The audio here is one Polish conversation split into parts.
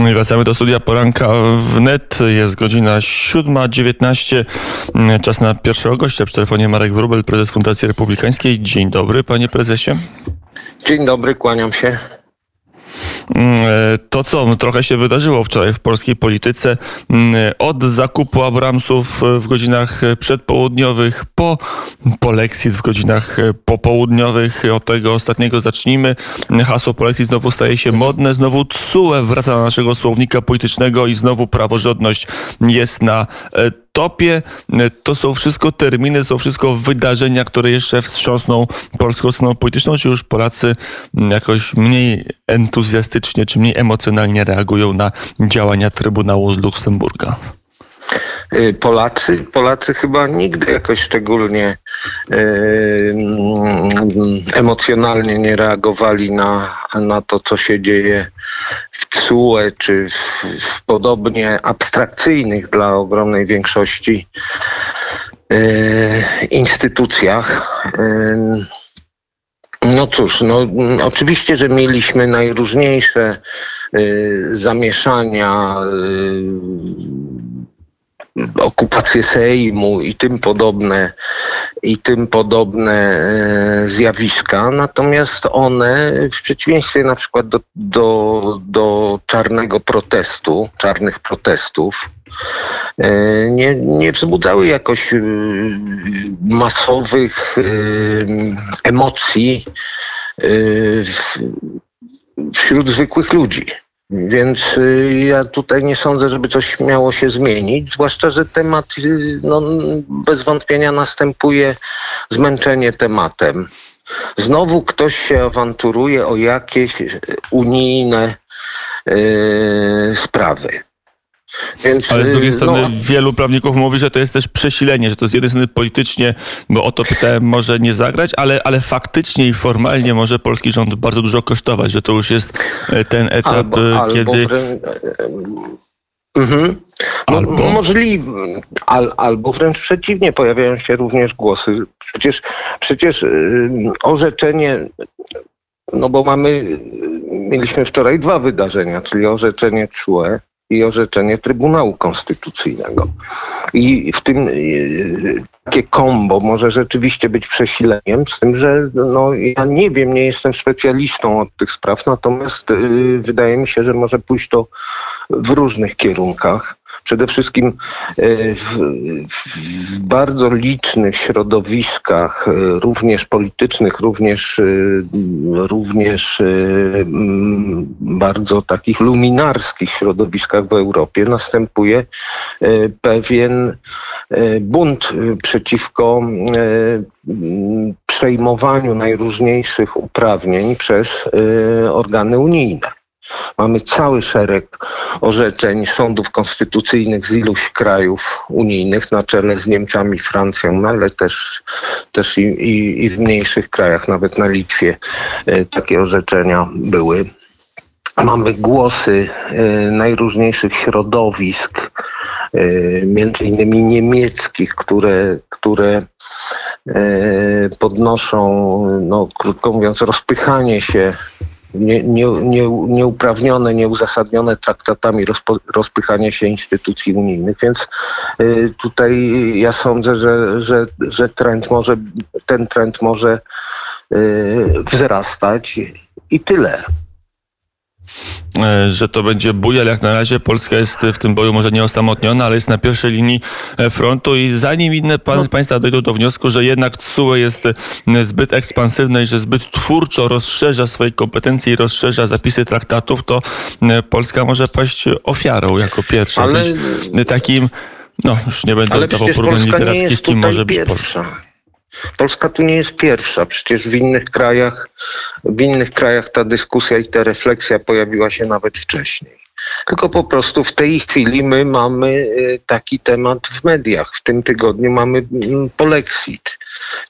Wracamy do studia poranka wnet. Jest godzina 7.19. Czas na pierwszego gościa przy telefonie Marek Wrubel, prezes Fundacji Republikańskiej. Dzień dobry, panie prezesie. Dzień dobry, kłaniam się. Mm, e, to, co trochę się wydarzyło wczoraj w polskiej polityce, mm, od zakupu Abramsów w godzinach przedpołudniowych po polexit w godzinach popołudniowych. Od tego ostatniego zacznijmy. Hasło polexit znowu staje się modne, znowu TSUE wraca do naszego słownika politycznego i znowu praworządność jest na e, topie. To są wszystko terminy, są wszystko wydarzenia, które jeszcze wstrząsną polską sceną polityczną, czy już Polacy jakoś mniej entuzjastycznie, czy mniej emocjonalnie reagują na działania Trybunału z Luksemburga? Y, Polacy, Polacy chyba nigdy jakoś szczególnie y, emocjonalnie nie reagowali na, na to, co się dzieje TSUE, czy w, podobnie abstrakcyjnych dla ogromnej większości y, instytucjach. No cóż, no, oczywiście, że mieliśmy najróżniejsze zamieszania okupację Sejmu i tym podobne i tym podobne e, zjawiska, natomiast one w przeciwieństwie na przykład do, do, do czarnego protestu, czarnych protestów, e, nie, nie wzbudzały jakoś e, masowych emocji wśród zwykłych ludzi. Więc y, ja tutaj nie sądzę, żeby coś miało się zmienić, zwłaszcza, że temat y, no, bez wątpienia następuje zmęczenie tematem. Znowu ktoś się awanturuje o jakieś unijne yy, sprawy. Więc, Ale z drugiej y, strony no, wielu prawników mówi, że to jest też przesilenie, że to z jednej strony politycznie, bo o to pytałem, może nie zagrać, ale, ale faktycznie i formalnie może polski rząd bardzo dużo kosztować, że to już jest e, ten etap, albo, e, kiedy... Albo Mhm. No, albo? Możliwe, al, albo wręcz przeciwnie, pojawiają się również głosy. Przecież, przecież orzeczenie, no bo mamy, mieliśmy wczoraj dwa wydarzenia, czyli orzeczenie CUE i orzeczenie Trybunału Konstytucyjnego. I w tym y, takie kombo może rzeczywiście być przesileniem, z tym, że no, ja nie wiem, nie jestem specjalistą od tych spraw, natomiast yy, wydaje mi się, że może pójść to w różnych kierunkach. Przede wszystkim e, w, w bardzo licznych środowiskach, e, również politycznych, również, e, również bardzo takich luminarskich środowiskach w Europie następuje pewien bunt przeciwko przejmowaniu najróżniejszych uprawnień przez organy unijne. Mamy cały szereg orzeczeń sądów konstytucyjnych z iluś krajów unijnych, na czele z Niemcami, Francją, no ale też, też i, i, i w mniejszych krajach, nawet na Litwie e, takie orzeczenia były. Mamy głosy e, najróżniejszych środowisk, e, między innymi niemieckich, które, które podnoszą, no, krótko mówiąc, rozpychanie się nie, nie, nie, nieuprawnione, nieuzasadnione traktatami rozpo, rozpychanie się instytucji unijnych. Więc y, tutaj ja sądzę, że, że, że trend może, ten trend może y, wzrastać i tyle. E, że to będzie bój, ale jak na razie Polska jest w tym boju może nie osamotniona, ale jest na pierwszej linii e, frontu i zanim inne pan, no. państwa dojdą do wniosku, że jednak TSUE jest e, zbyt ekspansywne i że zbyt twórczo rozszerza swoje kompetencje i rozszerza zapisy traktatów, to Polska może paść ofiarą jako pierwsza. Ale... Takim, no już nie będę dawał porównań literackich, kim może być Polska. Polska tu nie jest pierwsza. Przecież w innych krajach, w innych krajach ta dyskusja i ta refleksja pojawiła się nawet wcześniej. Tylko po prostu w tej chwili my mamy y, taki temat w mediach. W tym tygodniu mamy mm, polexit.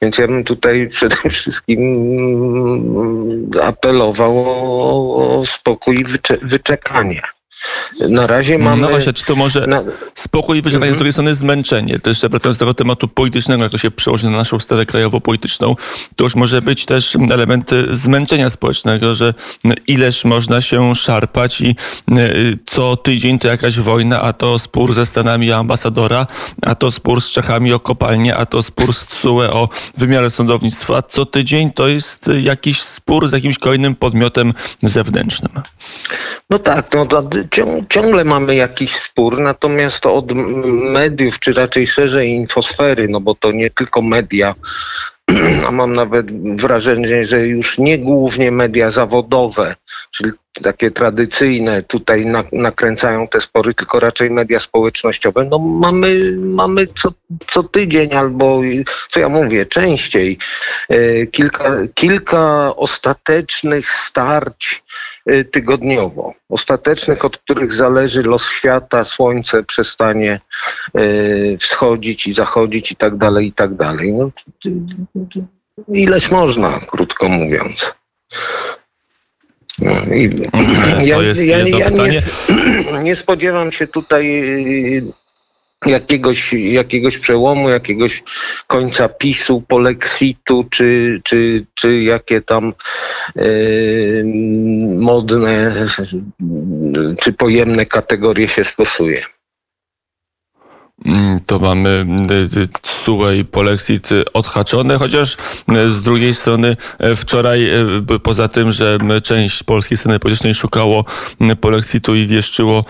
Więc ja bym tutaj przede wszystkim mm, apelował o, spokój i wycze wyczekanie. Na razie no mamy... No właśnie, czy to może na... spokój wyżej, mm -hmm. z drugiej strony zmęczenie. To jeszcze wracając do tego tematu politycznego, jak to się przełoży na naszą stawę krajowo-polityczną, to już może być też element zmęczenia społecznego, że ileż można się szarpać i y, co tydzień to jakaś wojna, a to spór ze Stanami o ambasadora, a to spór z Czechami o kopalnię, a to spór z TSUE o wymiarę sądownictwa. Co tydzień to jest jakiś spór z jakimś kolejnym podmiotem zewnętrznym. No tak, no to ciągle mamy jakiś spór, natomiast od mediów, czy raczej szerzej infosfery, no bo to nie tylko media, a mam nawet wrażenie, że już nie głównie media zawodowe, czyli takie tradycyjne tutaj nakręcają te spory, tylko raczej media społecznościowe. No mamy, mamy co, co tydzień albo, co ja mówię, częściej e, kilka, kilka ostatecznych starć tygodniowo. Ostatecznych, od których zależy los świata, słońce przestanie e, wschodzić i zachodzić i tak dalej, i tak dalej. No, ileś można, krótko mówiąc. No, i, ja, to jest ja, jedno ja pytanie. Nie, nie spodziewam się tutaj y, jakiegoś, jakiegoś przełomu, jakiegoś końca PiSu, polexitu, czy, czy, czy jakie tam yy, modne czy pojemne kategorie się stosuje. Mm, to mamy y, i Polexit odhaczone, chociaż y, z drugiej strony y, wczoraj, poza tym, że część polskiej sceny politycznej szukało Polexitu i wieszczyło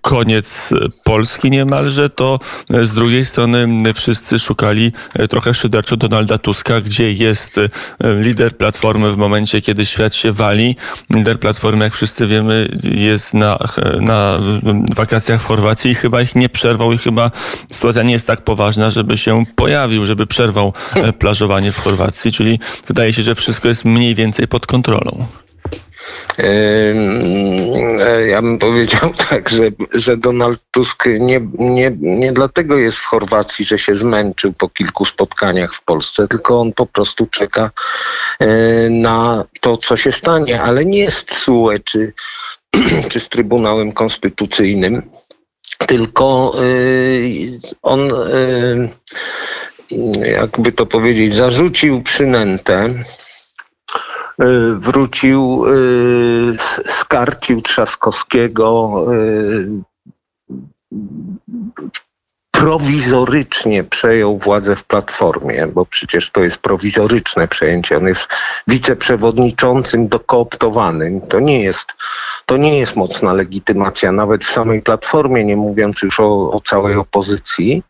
koniec Polski niemalże, to z drugiej strony wszyscy szukali trochę szyderczo Donalda Tuska, gdzie jest lider Platformy w momencie, kiedy świat się wali. Lider Platformy, jak wszyscy wiemy, jest na, na wakacjach w Chorwacji i chyba ich nie przerwał i chyba sytuacja nie jest tak poważna, żeby się pojawił, żeby przerwał e, plażowanie w Chorwacji, czyli wydaje się, że wszystko jest mniej więcej pod kontrolą. E, ja bym powiedział tak, że, że Donald Tusk nie, nie, nie dlatego jest w Chorwacji, że się zmęczył po kilku spotkaniach w Polsce, tylko on po prostu czeka e, na to, co się stanie, ale nie jest SUE czy, czy z Trybunałem Konstytucyjnym tylko y, on, y, jakby to powiedzieć, zarzucił przynętę, y, wrócił, skarcił Trzaskowskiego, prowizorycznie przejął władzę w Platformie, bo przecież to jest prowizoryczne przejęcie. On jest wiceprzewodniczącym dokooptowanym. To nie jest to nie jest mocna legitymacja, nawet w samej Platformie, nie mówiąc już o, o całej opozycji.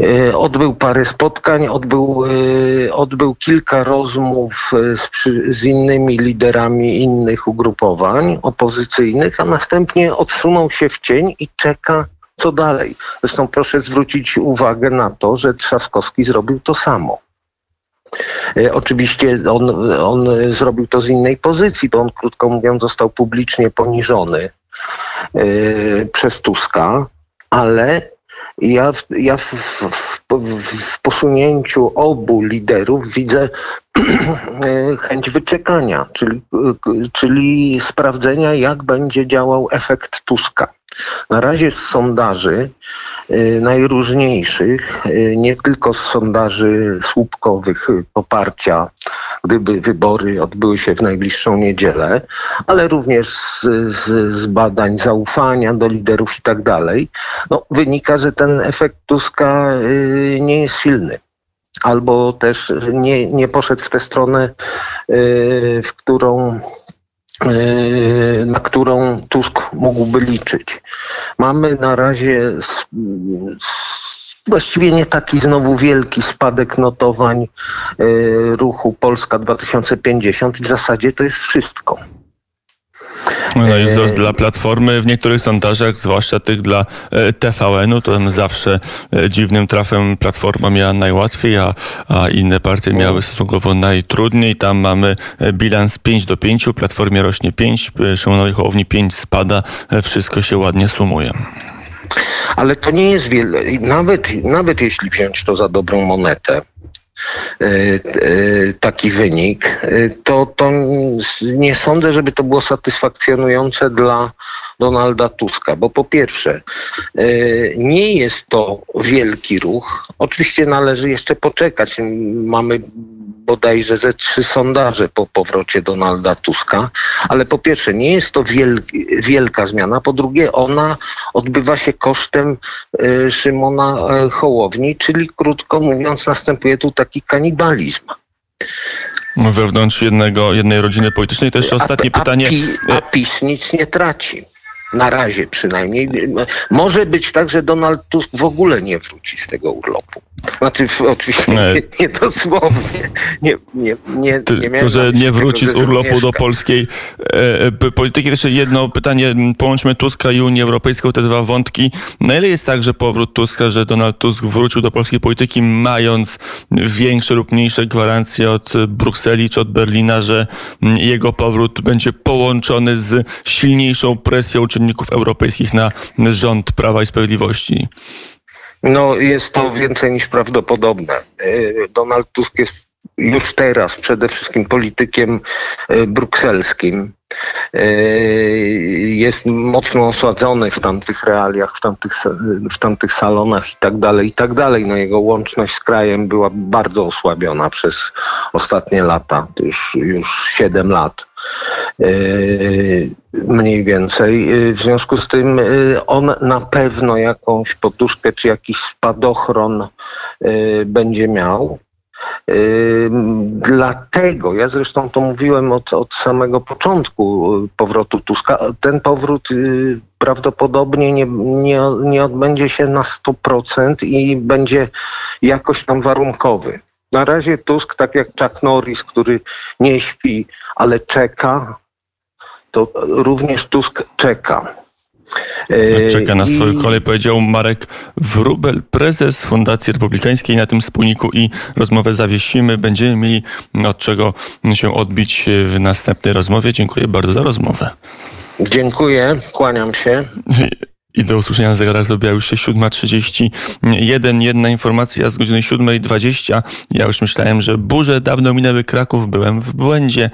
E, odbył parę spotkań, odbył, e, odbył kilka rozmów e, z, z, innymi liderami innych ugrupowań opozycyjnych, a następnie odsunął się w cień i czeka, co dalej. Zresztą proszę zwrócić uwagę na to, że Trzaskowski zrobił to samo. E, oczywiście on, on zrobił to z innej pozycji, bo on krótko mówiąc został publicznie poniżony e, przez Tuska, ale ja, ja w, w, w, posunięciu obu liderów widzę e, chęć wyczekania, czyli, czyli sprawdzenia, jak będzie działał efekt Tuska. Na razie z sondaży Y, najróżniejszych, y, nie tylko z sondaży słupkowych poparcia, gdyby wybory odbyły się w najbliższą niedzielę, ale również z, z, z badań zaufania do liderów i tak dalej, no, wynika, że ten efekt Tuska y, nie jest silny. Albo też nie, nie poszedł w tę stronę, w którą na którą Tusk mógłby liczyć. Mamy na razie właściwie nie taki znowu wielki spadek notowań e, ruchu Polska 2050 w zasadzie to jest wszystko. No i wzrost dla Platformy w niektórych sondażach, zwłaszcza tych dla e, TVN-u, to zawsze e, dziwnym trafem Platforma miała najłatwiej, a, a inne partie miały stosunkowo najtrudniej. Tam mamy e, bilans 5 do 5, Platformie rośnie 5, Szymonowi Hołowni 5 spada, wszystko się ładnie sumuje. Ale to nie jest wiele, nawet, nawet jeśli wziąć to za dobrą monetę, taki wynik, to, to nie sądzę, żeby to było satysfakcjonujące dla Donalda Tuska, bo po pierwsze, nie jest to wielki ruch. Oczywiście należy jeszcze poczekać. Mamy bodajże ze trzy sondaże po powrocie Donalda Tuska, ale po pierwsze nie jest to wielka zmiana, po drugie ona odbywa się kosztem y, Szymona e, Hołowni, czyli krótko mówiąc następuje tu taki kanibalizm wewnątrz jednego, jednej rodziny politycznej. To jeszcze ostatnie a, pytanie. A, a PiS nic nie traci. Na razie przynajmniej. Może być tak, że Donald Tusk w ogóle nie wróci z tego urlopu. Znaczy oczywiście nie, nie dosłownie. Nie, nie, nie, Tylko, że nie wróci tego, z urlopu do polskiej e, e polityki. Jeszcze jedno pytanie. Połączmy Tuska i Unię Europejską, te dwa wątki. Na ile jest tak, że powrót Tuska, że Donald Tusk wrócił do polskiej polityki, mając większe lub mniejsze gwarancje od Brukseli czy od Berlina, że jego powrót będzie połączony z silniejszą presją czynników europejskich na rząd Prawa i Sprawiedliwości? No jest to więcej niż prawdopodobne. E, Donald Tusk jest już teraz przede wszystkim politykiem e, brukselskim. E, jest mocno osładzony w tamtych realiach, w tamtych, w tamtych salonach i tak dalej, i tak dalej. No jego łączność z krajem była bardzo osłabiona przez ostatnie lata, już, już 7 lat. Yy, mniej więcej. Yy, w związku z tym yy, on na pewno jakąś poduszkę czy jakiś spadochron będzie miał. Dlatego, ja zresztą to mówiłem od, od samego początku powrotu Tuska, ten powrót prawdopodobnie nie, nie, nie odbędzie się na 100% i będzie jakoś tam warunkowy. Na razie Tusk, tak jak Chuck Norris, który nie śpi, ale czeka, to również Tusk czeka. E, czeka na swoją kolej, powiedział Marek Wrubel, prezes Fundacji Republikańskiej. Na tym wspólniku i rozmowę zawiesimy. Będziemy mieli od czego się odbić w następnej rozmowie. Dziękuję bardzo za rozmowę. Dziękuję, kłaniam się. I do usłyszenia na zegarach zrobiła już się 7.31. Jedna informacja z godziny 7.20. Ja już myślałem, że burze dawno minęły Kraków. Byłem w błędzie.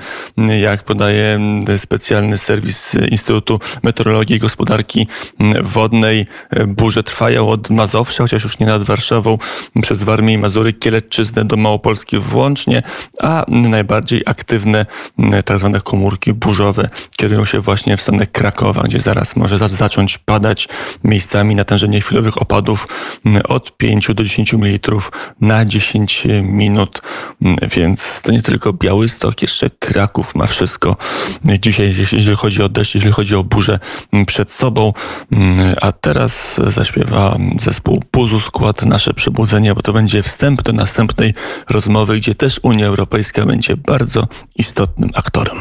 Jak podaje specjalny serwis Instytutu Meteorologii i Gospodarki Wodnej, burze trwają od Mazowsza, chociaż już nie nad Warszawą, przez Warmię i Mazury, Kielecczyznę do Małopolski włącznie, a najbardziej aktywne tak zwane komórki burzowe kierują się właśnie w stronę Krakowa, gdzie zaraz może zacząć padać miejscami natężenie chwilowych opadów mm, od 5 do 10 ml na 10 minut, mm, więc to nie tylko Białystok, jeszcze Kraków ma wszystko dzisiaj, jeśli chodzi o deszcz, jeżeli chodzi o burzę mm, przed sobą. A teraz zaśpiewa zespół Puzu Skład Nasze Przebudzenie, bo to będzie wstęp do następnej rozmowy, gdzie też Unia Europejska będzie bardzo istotnym aktorem.